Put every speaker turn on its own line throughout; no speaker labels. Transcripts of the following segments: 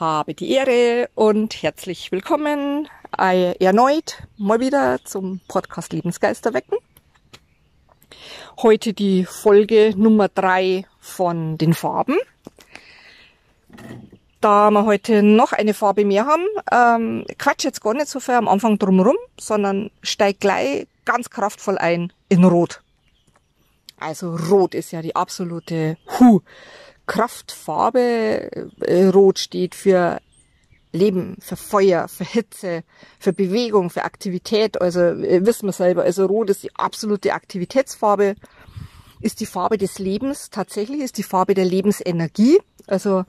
Habe die Ehre und herzlich willkommen äh, erneut mal wieder zum Podcast Lebensgeister wecken. Heute die Folge Nummer drei von den Farben. Da wir heute noch eine Farbe mehr haben, ähm, quatsch jetzt gar nicht so viel am Anfang drumherum, sondern steig gleich ganz kraftvoll ein in Rot. Also Rot ist ja die absolute Hu. Kraftfarbe. Äh, Rot steht für Leben, für Feuer, für Hitze, für Bewegung, für Aktivität. Also äh, wissen wir selber. Also Rot ist die absolute Aktivitätsfarbe, ist die Farbe des Lebens. Tatsächlich ist die Farbe der Lebensenergie. Also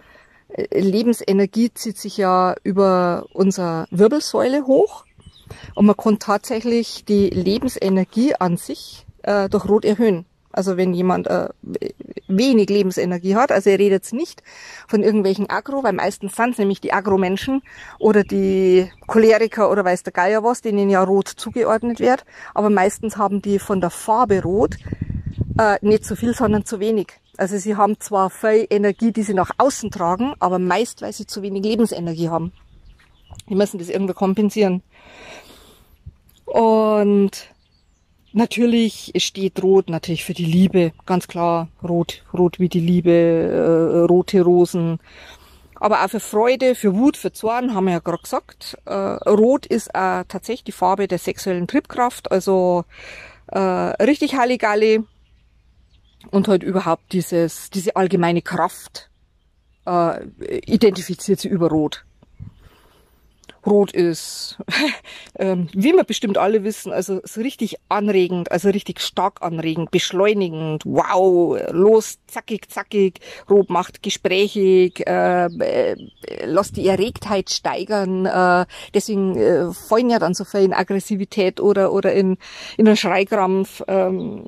äh, Lebensenergie zieht sich ja über unsere Wirbelsäule hoch. Und man kann tatsächlich die Lebensenergie an sich äh, durch Rot erhöhen. Also wenn jemand äh, wenig Lebensenergie hat, also er redet nicht von irgendwelchen Agro, weil meistens sind nämlich die Agro-Menschen oder die Choleriker oder weiß der Geier was, denen ja rot zugeordnet wird, aber meistens haben die von der Farbe rot äh, nicht so viel, sondern zu wenig. Also sie haben zwar viel Energie, die sie nach außen tragen, aber meist, weil sie zu wenig Lebensenergie haben. Die müssen das irgendwie kompensieren. Und Natürlich steht Rot natürlich für die Liebe, ganz klar. Rot, Rot wie die Liebe, äh, rote Rosen. Aber auch für Freude, für Wut, für Zorn, haben wir ja gerade gesagt. Äh, Rot ist äh, tatsächlich die Farbe der sexuellen Triebkraft, also äh, richtig Halligalli. Und halt überhaupt dieses, diese allgemeine Kraft äh, identifiziert sie über Rot rot ist. ähm, wie wir bestimmt alle wissen, also so richtig anregend, also richtig stark anregend, beschleunigend, wow, los, zackig, zackig, rot macht gesprächig, äh, äh, lässt die Erregtheit steigern, äh, deswegen äh, fallen ja dann so viel in Aggressivität oder, oder in, in einen Schreikrampf, ähm,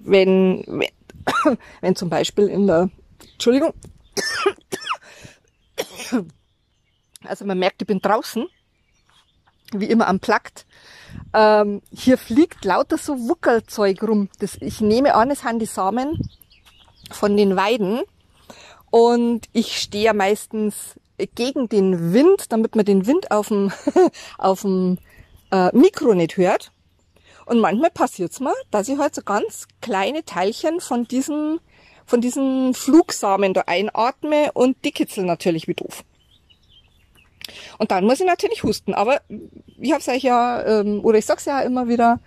wenn, wenn, wenn zum Beispiel in der, Entschuldigung, also man merkt, ich bin draußen, wie immer am Plakt. Ähm, hier fliegt lauter so Wuckelzeug rum. Das, ich nehme an, es sind die Samen von den Weiden. Und ich stehe ja meistens gegen den Wind, damit man den Wind auf dem, auf dem äh, Mikro nicht hört. Und manchmal passiert's mir, dass ich halt so ganz kleine Teilchen von diesen, von diesen Flugsamen da einatme und die kitzeln natürlich wie doof. Und dann muss ich natürlich husten. Aber ich hab's euch ja, ähm, oder ich sag's ja immer wieder,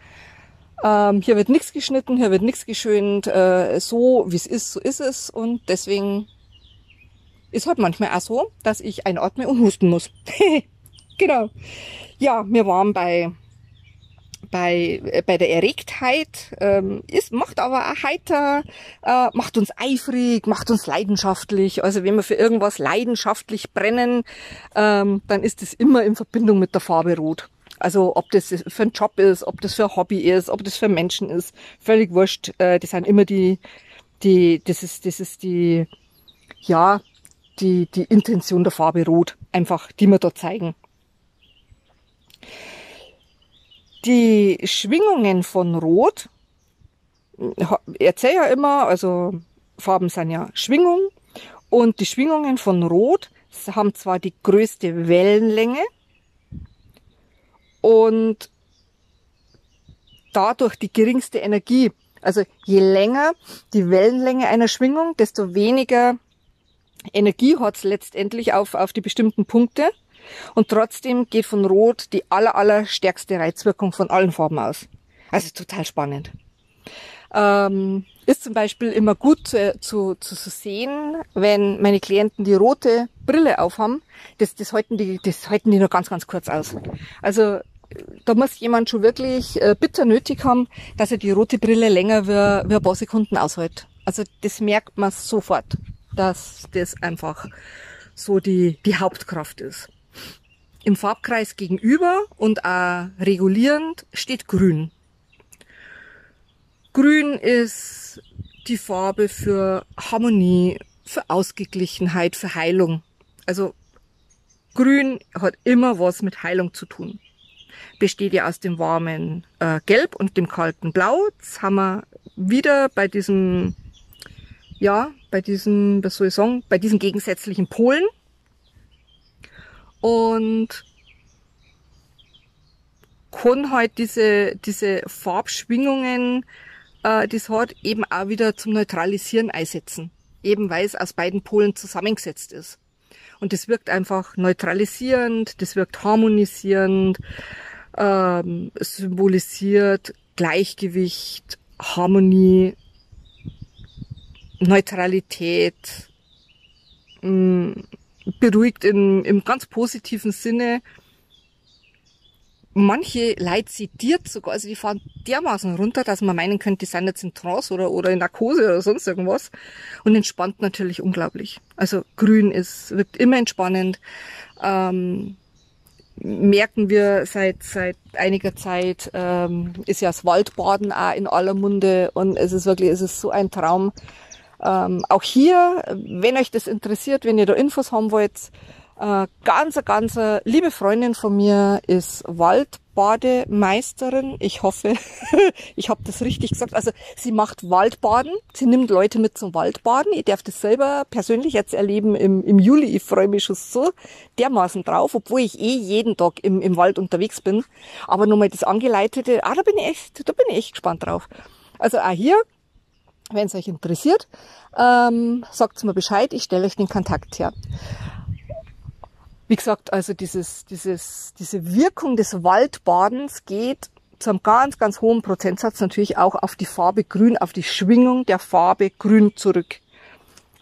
ähm, hier wird nichts geschnitten, hier wird nichts geschönt, äh, so wie es ist, so ist es. Und deswegen ist halt manchmal auch so, dass ich einatme und husten muss. genau. Ja, wir waren bei bei, äh, bei der Erregtheit, ähm, ist, macht aber auch heiter, äh, macht uns eifrig, macht uns leidenschaftlich. Also wenn wir für irgendwas leidenschaftlich brennen, ähm, dann ist es immer in Verbindung mit der Farbe Rot. Also ob das für ein Job ist, ob das für ein Hobby ist, ob das für Menschen ist, völlig wurscht. Äh, das sind immer die, die, das ist, das ist die, ja, die, die Intention der Farbe Rot, einfach, die wir dort zeigen. Die Schwingungen von Rot, ich erzähle ja immer, also Farben sind ja Schwingung und die Schwingungen von Rot haben zwar die größte Wellenlänge und dadurch die geringste Energie. Also je länger die Wellenlänge einer Schwingung, desto weniger Energie hat es letztendlich auf, auf die bestimmten Punkte. Und trotzdem geht von Rot die aller, aller stärkste Reizwirkung von allen Farben aus. Also total spannend. Ähm, ist zum Beispiel immer gut zu, zu, zu sehen, wenn meine Klienten die rote Brille aufhaben. Das, das, halten die, das halten die nur ganz, ganz kurz aus. Also da muss jemand schon wirklich äh, bitter nötig haben, dass er die rote Brille länger wie, wie ein paar Sekunden aushält. Also das merkt man sofort, dass das einfach so die, die Hauptkraft ist. Im Farbkreis gegenüber und auch regulierend steht Grün. Grün ist die Farbe für Harmonie, für Ausgeglichenheit, für Heilung. Also Grün hat immer was mit Heilung zu tun. Besteht ja aus dem warmen äh, Gelb und dem kalten Blau. Jetzt haben wir wieder bei diesem, ja, bei diesem, was soll ich sagen, bei diesen gegensätzlichen Polen und kann halt diese, diese Farbschwingungen, äh, das hat eben auch wieder zum Neutralisieren einsetzen. Eben weil es aus beiden Polen zusammengesetzt ist. Und das wirkt einfach neutralisierend, das wirkt harmonisierend, ähm, symbolisiert Gleichgewicht, Harmonie, Neutralität, mh, mm, beruhigt in, im ganz positiven Sinne. Manche Leute sediert sogar, also die fahren dermaßen runter, dass man meinen könnte, die sind jetzt in Trance oder, oder in Narkose oder sonst irgendwas. Und entspannt natürlich unglaublich. Also grün ist, wirkt immer entspannend. Ähm, merken wir seit, seit einiger Zeit, ähm, ist ja das Waldbaden auch in aller Munde und es ist wirklich, es ist so ein Traum. Ähm, auch hier, wenn euch das interessiert, wenn ihr da Infos haben wollt, äh, ganz, ganz liebe Freundin von mir ist Waldbademeisterin. Ich hoffe, ich habe das richtig gesagt. Also sie macht Waldbaden. Sie nimmt Leute mit zum Waldbaden. Ich darf das selber persönlich jetzt erleben im, im Juli. Ich freue mich schon so dermaßen drauf, obwohl ich eh jeden Tag im, im Wald unterwegs bin. Aber nochmal das Angeleitete, ah, da bin ich echt, da bin ich echt gespannt drauf. Also auch hier, wenn es euch interessiert, ähm, sagt mir Bescheid, ich stelle euch den Kontakt her. Wie gesagt, also dieses, dieses, diese Wirkung des Waldbadens geht zu einem ganz, ganz hohen Prozentsatz natürlich auch auf die Farbe Grün, auf die Schwingung der Farbe Grün zurück.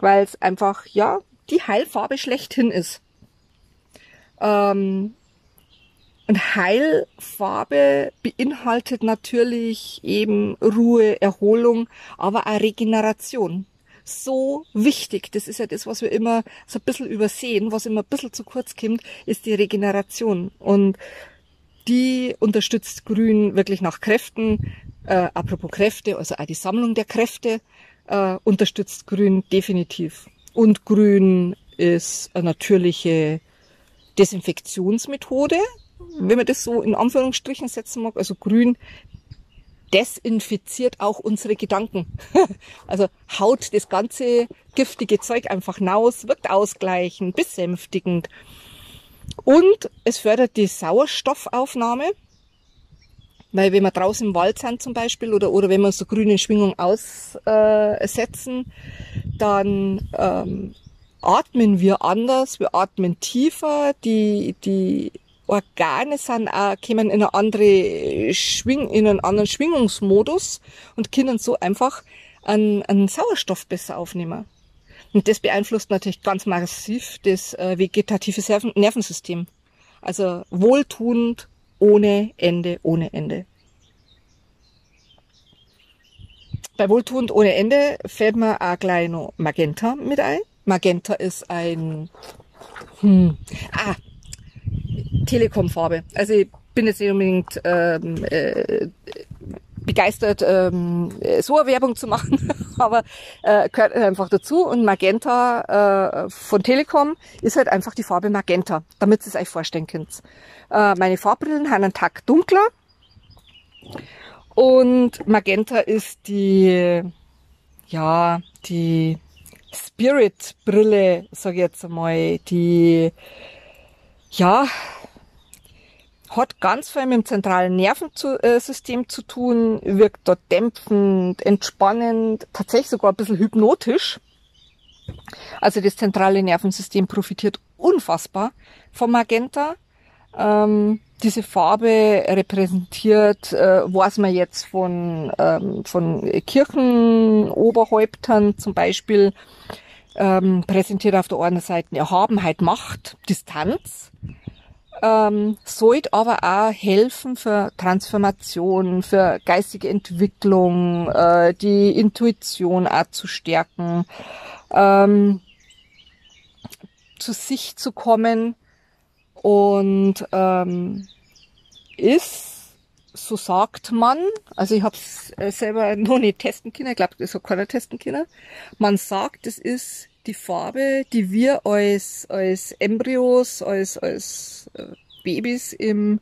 Weil es einfach, ja, die Heilfarbe schlechthin ist. Ähm, und Heilfarbe beinhaltet natürlich eben Ruhe, Erholung, aber auch Regeneration so wichtig. Das ist ja das, was wir immer so ein bisschen übersehen, was immer ein bisschen zu kurz kommt, ist die Regeneration. Und die unterstützt Grün wirklich nach Kräften. Äh, apropos Kräfte, also auch die Sammlung der Kräfte äh, unterstützt Grün definitiv. Und Grün ist eine natürliche Desinfektionsmethode, wenn man das so in Anführungsstrichen setzen mag. Also Grün desinfiziert auch unsere Gedanken. also haut das ganze giftige Zeug einfach raus, wirkt ausgleichend, besänftigend. Und es fördert die Sauerstoffaufnahme, weil wenn wir draußen im Wald sind zum Beispiel oder, oder wenn wir so grüne Schwingung aussetzen, dann ähm, atmen wir anders, wir atmen tiefer, die, die Organe sind auch, kommen in eine andere Schwing, in einen anderen Schwingungsmodus und können so einfach einen, einen Sauerstoff besser aufnehmen. Und das beeinflusst natürlich ganz massiv das äh, vegetative Nervensystem. Also wohltuend, ohne Ende, ohne Ende. Bei wohltuend ohne Ende fällt mir auch gleich noch Magenta mit ein. Magenta ist ein, hm, ah, Telekom-Farbe. Also ich bin jetzt nicht unbedingt ähm, äh, begeistert, ähm, so eine Werbung zu machen, aber äh, gehört einfach dazu. Und Magenta äh, von Telekom ist halt einfach die Farbe Magenta, damit ihr es euch vorstellen könnt. Äh, meine Farbbrillen haben einen Tag dunkler und Magenta ist die, ja, die Spirit-Brille, sag ich jetzt einmal, die, ja, hat ganz viel mit dem zentralen Nervensystem zu tun, wirkt dort dämpfend, entspannend, tatsächlich sogar ein bisschen hypnotisch. Also das zentrale Nervensystem profitiert unfassbar vom Magenta. Ähm, diese Farbe repräsentiert, äh, was man jetzt von, ähm, von Kirchenoberhäuptern zum Beispiel ähm, präsentiert auf der einen Seite Erhabenheit, Macht, Distanz ähm, sollte aber auch helfen für Transformation, für geistige Entwicklung, äh, die Intuition auch zu stärken, ähm, zu sich zu kommen und ähm, ist so sagt man, also ich habe es äh, selber noch nicht testen können, ich glaube, das hat keiner testen können. Man sagt, es ist die Farbe, die wir als, als Embryos, als, als äh, Babys im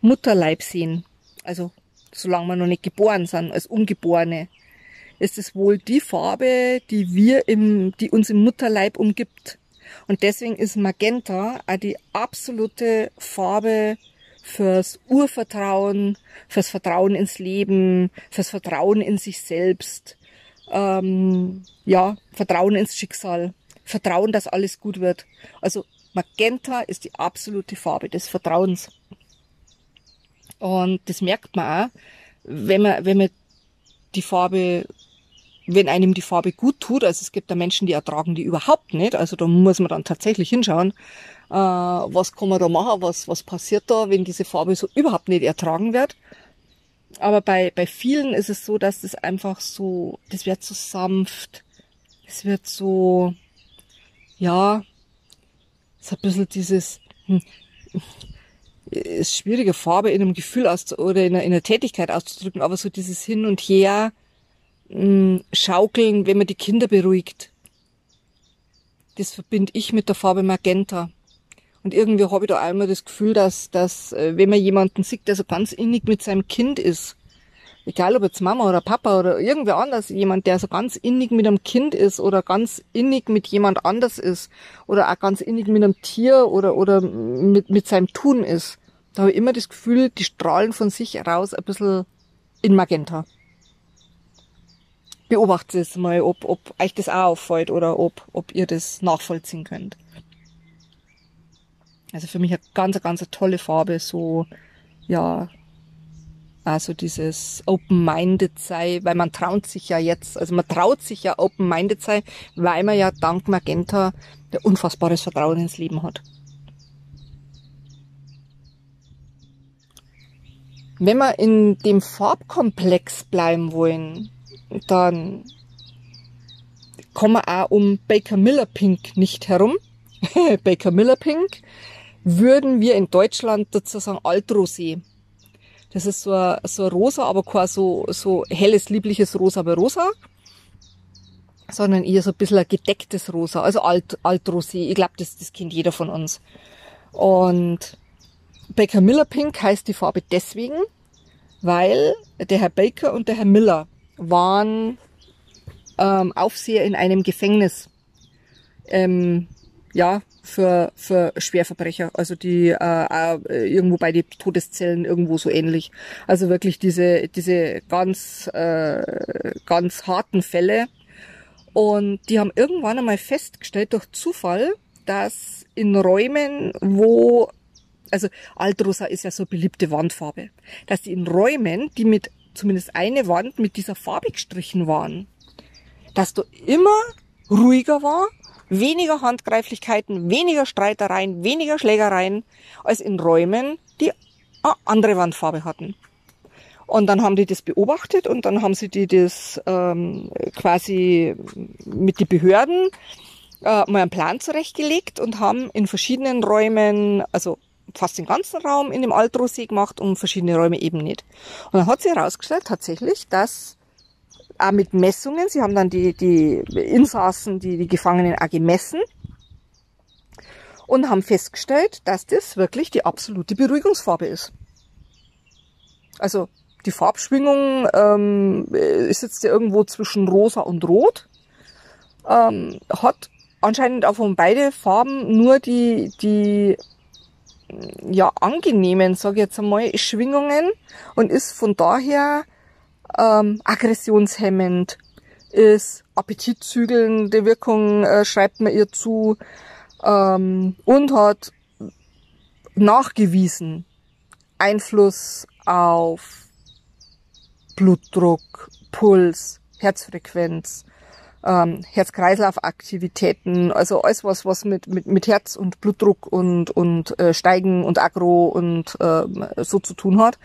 Mutterleib sehen. Also solange wir noch nicht geboren sind, als Ungeborene, ist es wohl die Farbe, die wir im, die uns im Mutterleib umgibt. Und deswegen ist Magenta auch die absolute Farbe fürs Urvertrauen, fürs Vertrauen ins Leben, fürs Vertrauen in sich selbst, ähm, ja, Vertrauen ins Schicksal, Vertrauen, dass alles gut wird. Also Magenta ist die absolute Farbe des Vertrauens. Und das merkt man auch, wenn man, wenn man die Farbe, wenn einem die Farbe gut tut, also es gibt da Menschen, die ertragen die überhaupt nicht, also da muss man dann tatsächlich hinschauen, äh, was kann man da machen, was, was passiert da, wenn diese Farbe so überhaupt nicht ertragen wird. Aber bei, bei vielen ist es so, dass das einfach so, das wird so sanft, es wird so, ja, es hat ein bisschen dieses, hm, ist schwierige Farbe in einem Gefühl aus oder in einer, in einer Tätigkeit auszudrücken, aber so dieses Hin und Her hm, schaukeln, wenn man die Kinder beruhigt. Das verbinde ich mit der Farbe Magenta. Und irgendwie habe ich da einmal das Gefühl, dass, dass äh, wenn man jemanden sieht, der so ganz innig mit seinem Kind ist, egal ob jetzt Mama oder Papa oder irgendwer anders, jemand, der so ganz innig mit einem Kind ist oder ganz innig mit jemand anders ist oder auch ganz innig mit einem Tier oder, oder mit, mit seinem Tun ist, da habe ich immer das Gefühl, die strahlen von sich raus ein bisschen in Magenta. Beobachtet es mal, ob, ob euch das auch auffällt oder ob, ob ihr das nachvollziehen könnt. Also für mich eine ganz, ganz eine tolle Farbe, so, ja, also dieses Open-Minded sei, weil man traut sich ja jetzt, also man traut sich ja Open-Minded sei, weil man ja dank Magenta ein unfassbares Vertrauen ins Leben hat. Wenn wir in dem Farbkomplex bleiben wollen, dann kommen wir auch um Baker Miller Pink nicht herum. Baker Miller Pink würden wir in Deutschland sozusagen Altrosé. Das ist so ein, so ein rosa, aber kein so, so helles, liebliches Rosa bei Rosa, sondern eher so ein bisschen ein gedecktes Rosa, also Alt, Altrosé. Ich glaube, das, das kennt jeder von uns. Und Baker Miller Pink heißt die Farbe deswegen, weil der Herr Baker und der Herr Miller waren ähm, Aufseher in einem Gefängnis. Ähm, ja, für, für Schwerverbrecher, also die äh, äh, irgendwo bei den Todeszellen irgendwo so ähnlich. Also wirklich diese, diese ganz, äh, ganz harten Fälle. Und die haben irgendwann einmal festgestellt durch Zufall, dass in Räumen, wo, also Altrosa ist ja so beliebte Wandfarbe, dass die in Räumen, die mit zumindest eine Wand mit dieser Farbe gestrichen waren, dass da immer ruhiger war weniger Handgreiflichkeiten, weniger Streitereien, weniger Schlägereien als in Räumen, die eine andere Wandfarbe hatten. Und dann haben die das beobachtet und dann haben sie die das ähm, quasi mit den Behörden äh, mal einen Plan zurechtgelegt und haben in verschiedenen Räumen, also fast den ganzen Raum in dem Altrosee gemacht und verschiedene Räume eben nicht. Und dann hat sie herausgestellt tatsächlich, dass auch mit Messungen. Sie haben dann die, die Insassen, die, die Gefangenen auch gemessen und haben festgestellt, dass das wirklich die absolute Beruhigungsfarbe ist. Also die Farbschwingung ähm, ist jetzt irgendwo zwischen rosa und rot. Ähm, hat anscheinend auch von beide Farben nur die, die ja, angenehmen, sage ich jetzt einmal, Schwingungen und ist von daher ähm, aggressionshemmend ist, appetitzügelnde Wirkung äh, schreibt man ihr zu ähm, und hat nachgewiesen Einfluss auf Blutdruck, Puls, Herzfrequenz, ähm, Herz-Kreislauf-Aktivitäten, also alles was, was mit, mit, mit Herz und Blutdruck und, und äh, Steigen und Agro und äh, so zu tun hat.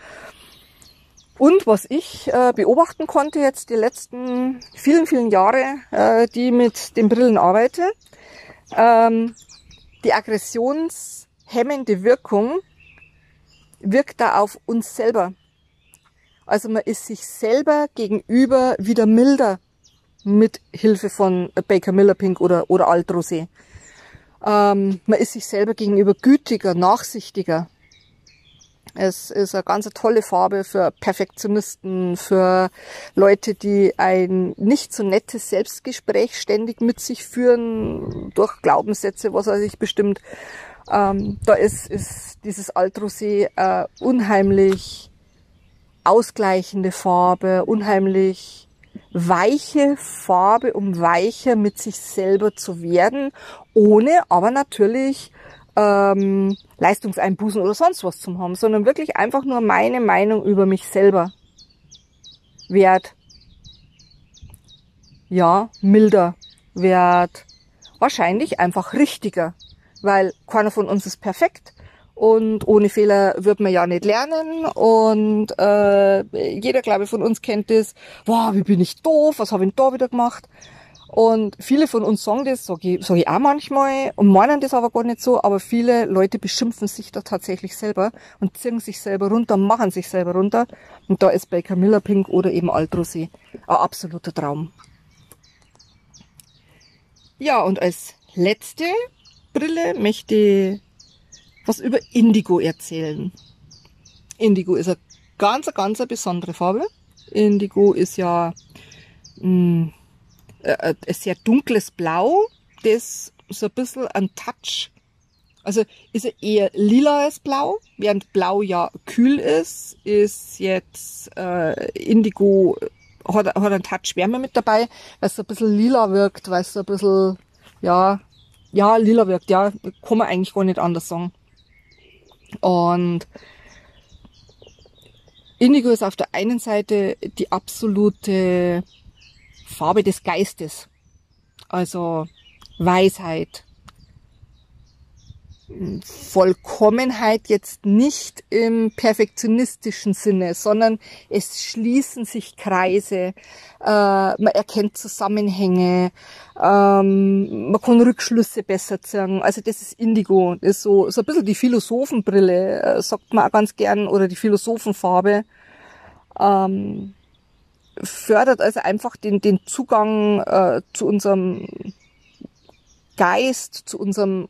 Und was ich äh, beobachten konnte jetzt die letzten vielen, vielen Jahre, äh, die mit den Brillen arbeite, ähm, die aggressionshemmende Wirkung wirkt da auf uns selber. Also man ist sich selber gegenüber wieder milder mit Hilfe von Baker Miller Pink oder, oder Alt Rosé. Ähm, man ist sich selber gegenüber gütiger, nachsichtiger. Es ist eine ganz tolle Farbe für Perfektionisten, für Leute, die ein nicht so nettes Selbstgespräch ständig mit sich führen, durch Glaubenssätze, was er sich bestimmt. Ähm, da ist, ist dieses Altrosé äh, unheimlich ausgleichende Farbe, unheimlich weiche Farbe, um weicher mit sich selber zu werden, ohne aber natürlich ähm, Leistungseinbußen oder sonst was zu haben, sondern wirklich einfach nur meine Meinung über mich selber wert. Ja, milder, wert, wahrscheinlich einfach richtiger, weil keiner von uns ist perfekt und ohne Fehler wird man ja nicht lernen und äh, jeder, glaube ich, von uns kennt das, wow, wie bin ich doof, was habe ich denn da wieder gemacht? Und viele von uns sagen das, sage ich, sag ich auch manchmal und meinen das aber gar nicht so, aber viele Leute beschimpfen sich da tatsächlich selber und ziehen sich selber runter, machen sich selber runter. Und da ist bei Camilla Pink oder eben Altrosé ein absoluter Traum. Ja, und als letzte Brille möchte ich was über Indigo erzählen. Indigo ist eine ganz, ganz besondere Farbe. Indigo ist ja mh, mm, äh, ein sehr dunkles Blau, das so ein bisschen ein Touch, also ist er eher lila Blau, während Blau ja kühl ist, ist jetzt äh, Indigo hat, hat einen Touch Wärme mit dabei, weil es so ein bisschen lila wirkt, weil es so ein bisschen, ja, ja, lila wirkt, ja, kann man eigentlich gar nicht anders sagen. Und Indigo ist auf der einen Seite die absolute Farbe des Geistes. Also Weisheit. Vollkommenheit jetzt nicht im perfektionistischen Sinne, sondern es schließen sich Kreise, äh, man erkennt Zusammenhänge, ähm, man kann Rückschlüsse besser ziehen. Also das ist Indigo, das ist so, so ein bisschen die Philosophenbrille, äh, sagt man auch ganz gern, oder die Philosophenfarbe. Ähm, fördert also einfach den, den Zugang äh, zu unserem Geist, zu unserem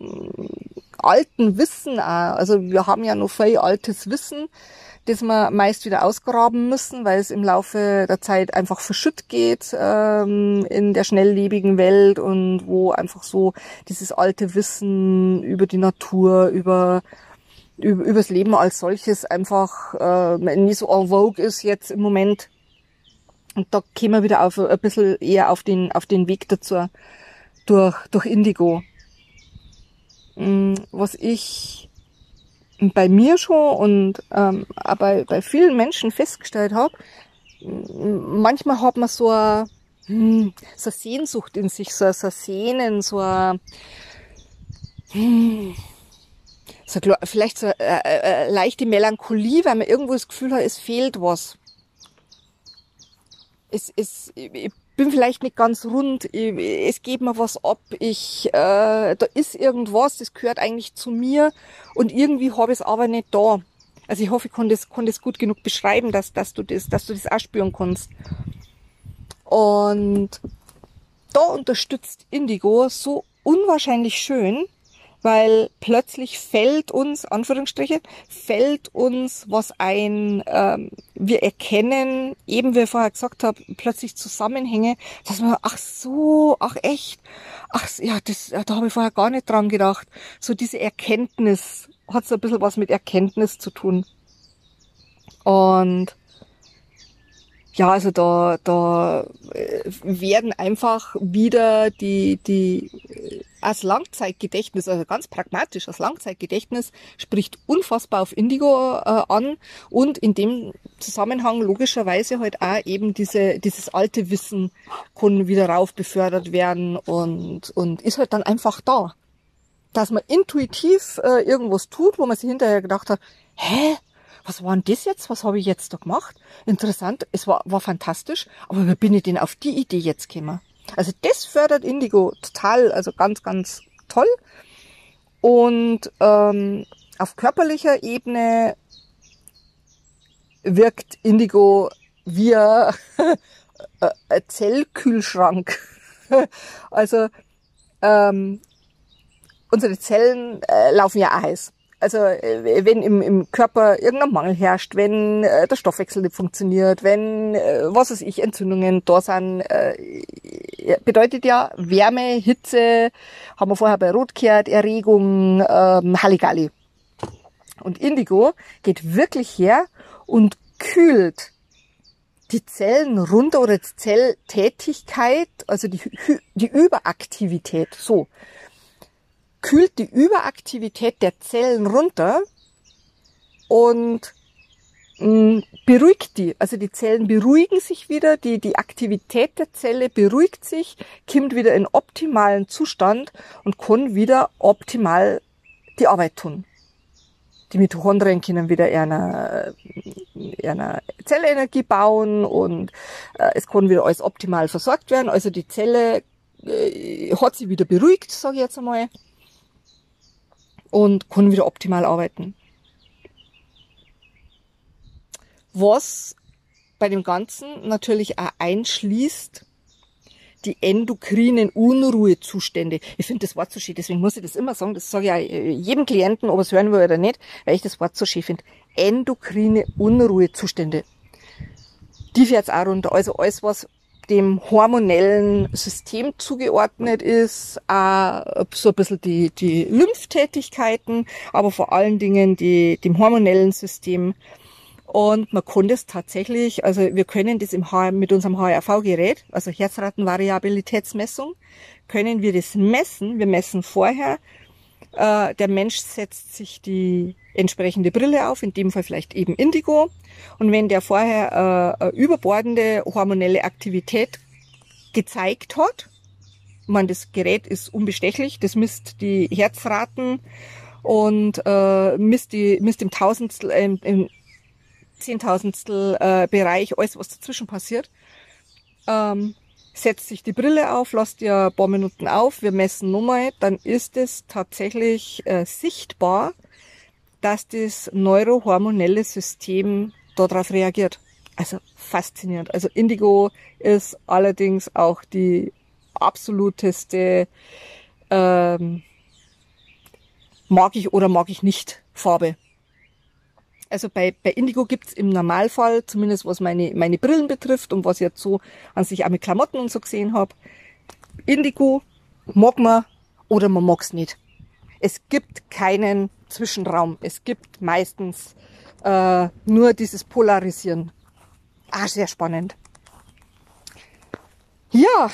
alten Wissen auch. Also wir haben ja noch viel altes Wissen, das wir meist wieder ausgraben müssen, weil es im Laufe der Zeit einfach verschütt geht ähm, in der schnelllebigen Welt und wo einfach so dieses alte Wissen über die Natur, über über übers Leben als solches einfach äh, nie so en vogue ist jetzt im Moment. Und da kämen wir wieder auf ein bisschen eher auf den, auf den Weg dazu durch, durch Indigo. Mm, was ich bei mir schon und ähm, auch bei, bei vielen Menschen festgestellt habe, manchmal hat man so eine, hm, so eine Sehnsucht in sich, so, so Sehnen, so eine, hm, so, vielleicht so eine, eine leichte Melancholie, weil man irgendwo das Gefühl hat, es fehlt was es, es, ich bin vielleicht nicht ganz rund, ich, es geht mir was ab, ich, äh, da ist irgendwas, das gehört eigentlich zu mir und irgendwie habe ich es aber nicht da. Also ich hoffe, ich kann das, kann das gut genug beschreiben, dass, dass du das, dass du das auch spüren kannst. Und da unterstützt Indigo so unwahrscheinlich schön, weil plötzlich fällt uns, Anführungsstriche, fällt uns was ein, ähm, wir erkennen, eben wie ich vorher gesagt habe, plötzlich Zusammenhänge, dass man, ach so, ach echt, ach ja, das, da habe ich vorher gar nicht dran gedacht. So diese Erkenntnis, hat so ein bisschen was mit Erkenntnis zu tun. Und ja, also da, da äh, werden einfach wieder die, die äh, als Langzeitgedächtnis, also ganz pragmatisch, als Langzeitgedächtnis spricht unfassbar auf Indigo äh, an und in dem Zusammenhang logischerweise halt auch eben diese, dieses alte Wissen kann wieder rauf befördert werden und, und ist halt dann einfach da. Dass man intuitiv äh, irgendwas tut, wo man sich hinterher gedacht hat, hä? Was war denn das jetzt? Was habe ich jetzt da gemacht? Interessant, es war, war fantastisch, aber wie bin ich denn auf die Idee jetzt gekommen? Also das fördert Indigo total, also ganz, ganz toll. Und ähm, auf körperlicher Ebene wirkt Indigo wie ein Zellkühlschrank. also ähm, unsere Zellen äh, laufen ja auch heiß. Also äh, wenn im, im Körper irgendein Mangel herrscht, wenn äh, der Stoffwechsel nicht funktioniert, wenn, äh, was weiß ich, Entzündungen da sind, äh, bedeutet ja Wärme, Hitze, haben wir vorher bei Rot gehört, Erregung, ähm, Halligalli. Und Indigo geht wirklich her und kühlt die Zellen runter oder die Zelltätigkeit, also die, die Überaktivität, so, kühlt die Überaktivität der Zellen runter und mm, beruhigt die. Also die Zellen beruhigen sich wieder, die, die Aktivität der Zelle beruhigt sich, kommt wieder in optimalen Zustand und kann wieder optimal die Arbeit tun die Mitochondrien können wieder eine, eine Zellenergie bauen und äh, es kann wieder alles optimal versorgt werden. Also die Zelle äh, hat sich wieder beruhigt, sage ich jetzt einmal, und kann wieder optimal arbeiten. Was bei dem Ganzen natürlich auch einschließt, die endokrinen Unruhezustände. Ich finde das Wort so schön, deswegen muss ich das immer sagen. Das sage ich ja äh, jedem Klienten, ob er es hören will oder nicht, weil ich das Wort so schön finde. Endokrine Unruhezustände. Die fährt auch runter. Also alles, was dem hormonellen System zugeordnet ist, auch so ein bisschen die, die Lympftätigkeiten, aber vor allen Dingen die, dem hormonellen System und man kann das tatsächlich, also wir können das im H mit unserem HRV-Gerät, also Herzratenvariabilitätsmessung, können wir das messen. Wir messen vorher, äh, der Mensch setzt sich die entsprechende Brille auf, in dem Fall vielleicht eben Indigo. Und wenn der vorher äh, überbordende hormonelle Aktivität gezeigt hat, man das Gerät ist unbestechlich, das misst die Herzraten und äh, misst, die, misst im Tausendstel, äh, im Zehntausendstel äh, Bereich, alles was dazwischen passiert. Ähm, setzt sich die Brille auf, lasst ihr ein paar Minuten auf, wir messen nochmal, dann ist es tatsächlich äh, sichtbar, dass das neurohormonelle System darauf reagiert. Also faszinierend. Also Indigo ist allerdings auch die absoluteste ähm, mag ich oder mag ich nicht Farbe. Also bei, bei Indigo gibt's im Normalfall, zumindest was meine, meine Brillen betrifft und was ich jetzt so an sich auch mit Klamotten und so gesehen habe, Indigo mag man oder man mag's nicht. Es gibt keinen Zwischenraum. Es gibt meistens äh, nur dieses Polarisieren. Ah, sehr spannend. Ja,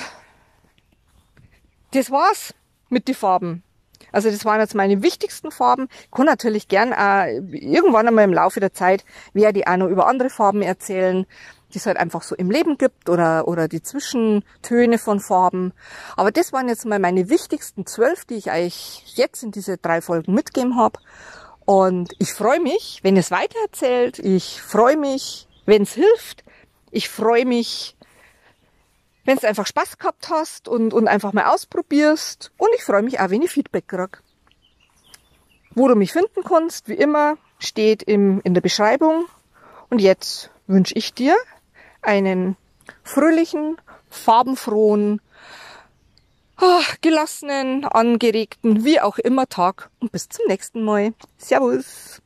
das war's mit den Farben. Also das waren jetzt meine wichtigsten Farben. Ich kann natürlich gern äh, irgendwann einmal im Laufe der Zeit werde ich auch noch über andere Farben erzählen, die es halt einfach so im Leben gibt oder, oder die Zwischentöne von Farben. Aber das waren jetzt mal meine wichtigsten zwölf, die ich euch jetzt in diese drei Folgen mitgeben habe. Und ich freue mich, wenn es weitererzählt. Ich freue mich, wenn es hilft. Ich freue mich, wenn du einfach Spaß gehabt hast und, und einfach mal ausprobierst. Und ich freue mich auch, wenn ich Feedback krieg. Wo du mich finden kannst, wie immer, steht im, in der Beschreibung. Und jetzt wünsche ich dir einen fröhlichen, farbenfrohen, ach, gelassenen, angeregten, wie auch immer Tag und bis zum nächsten Mal. Servus!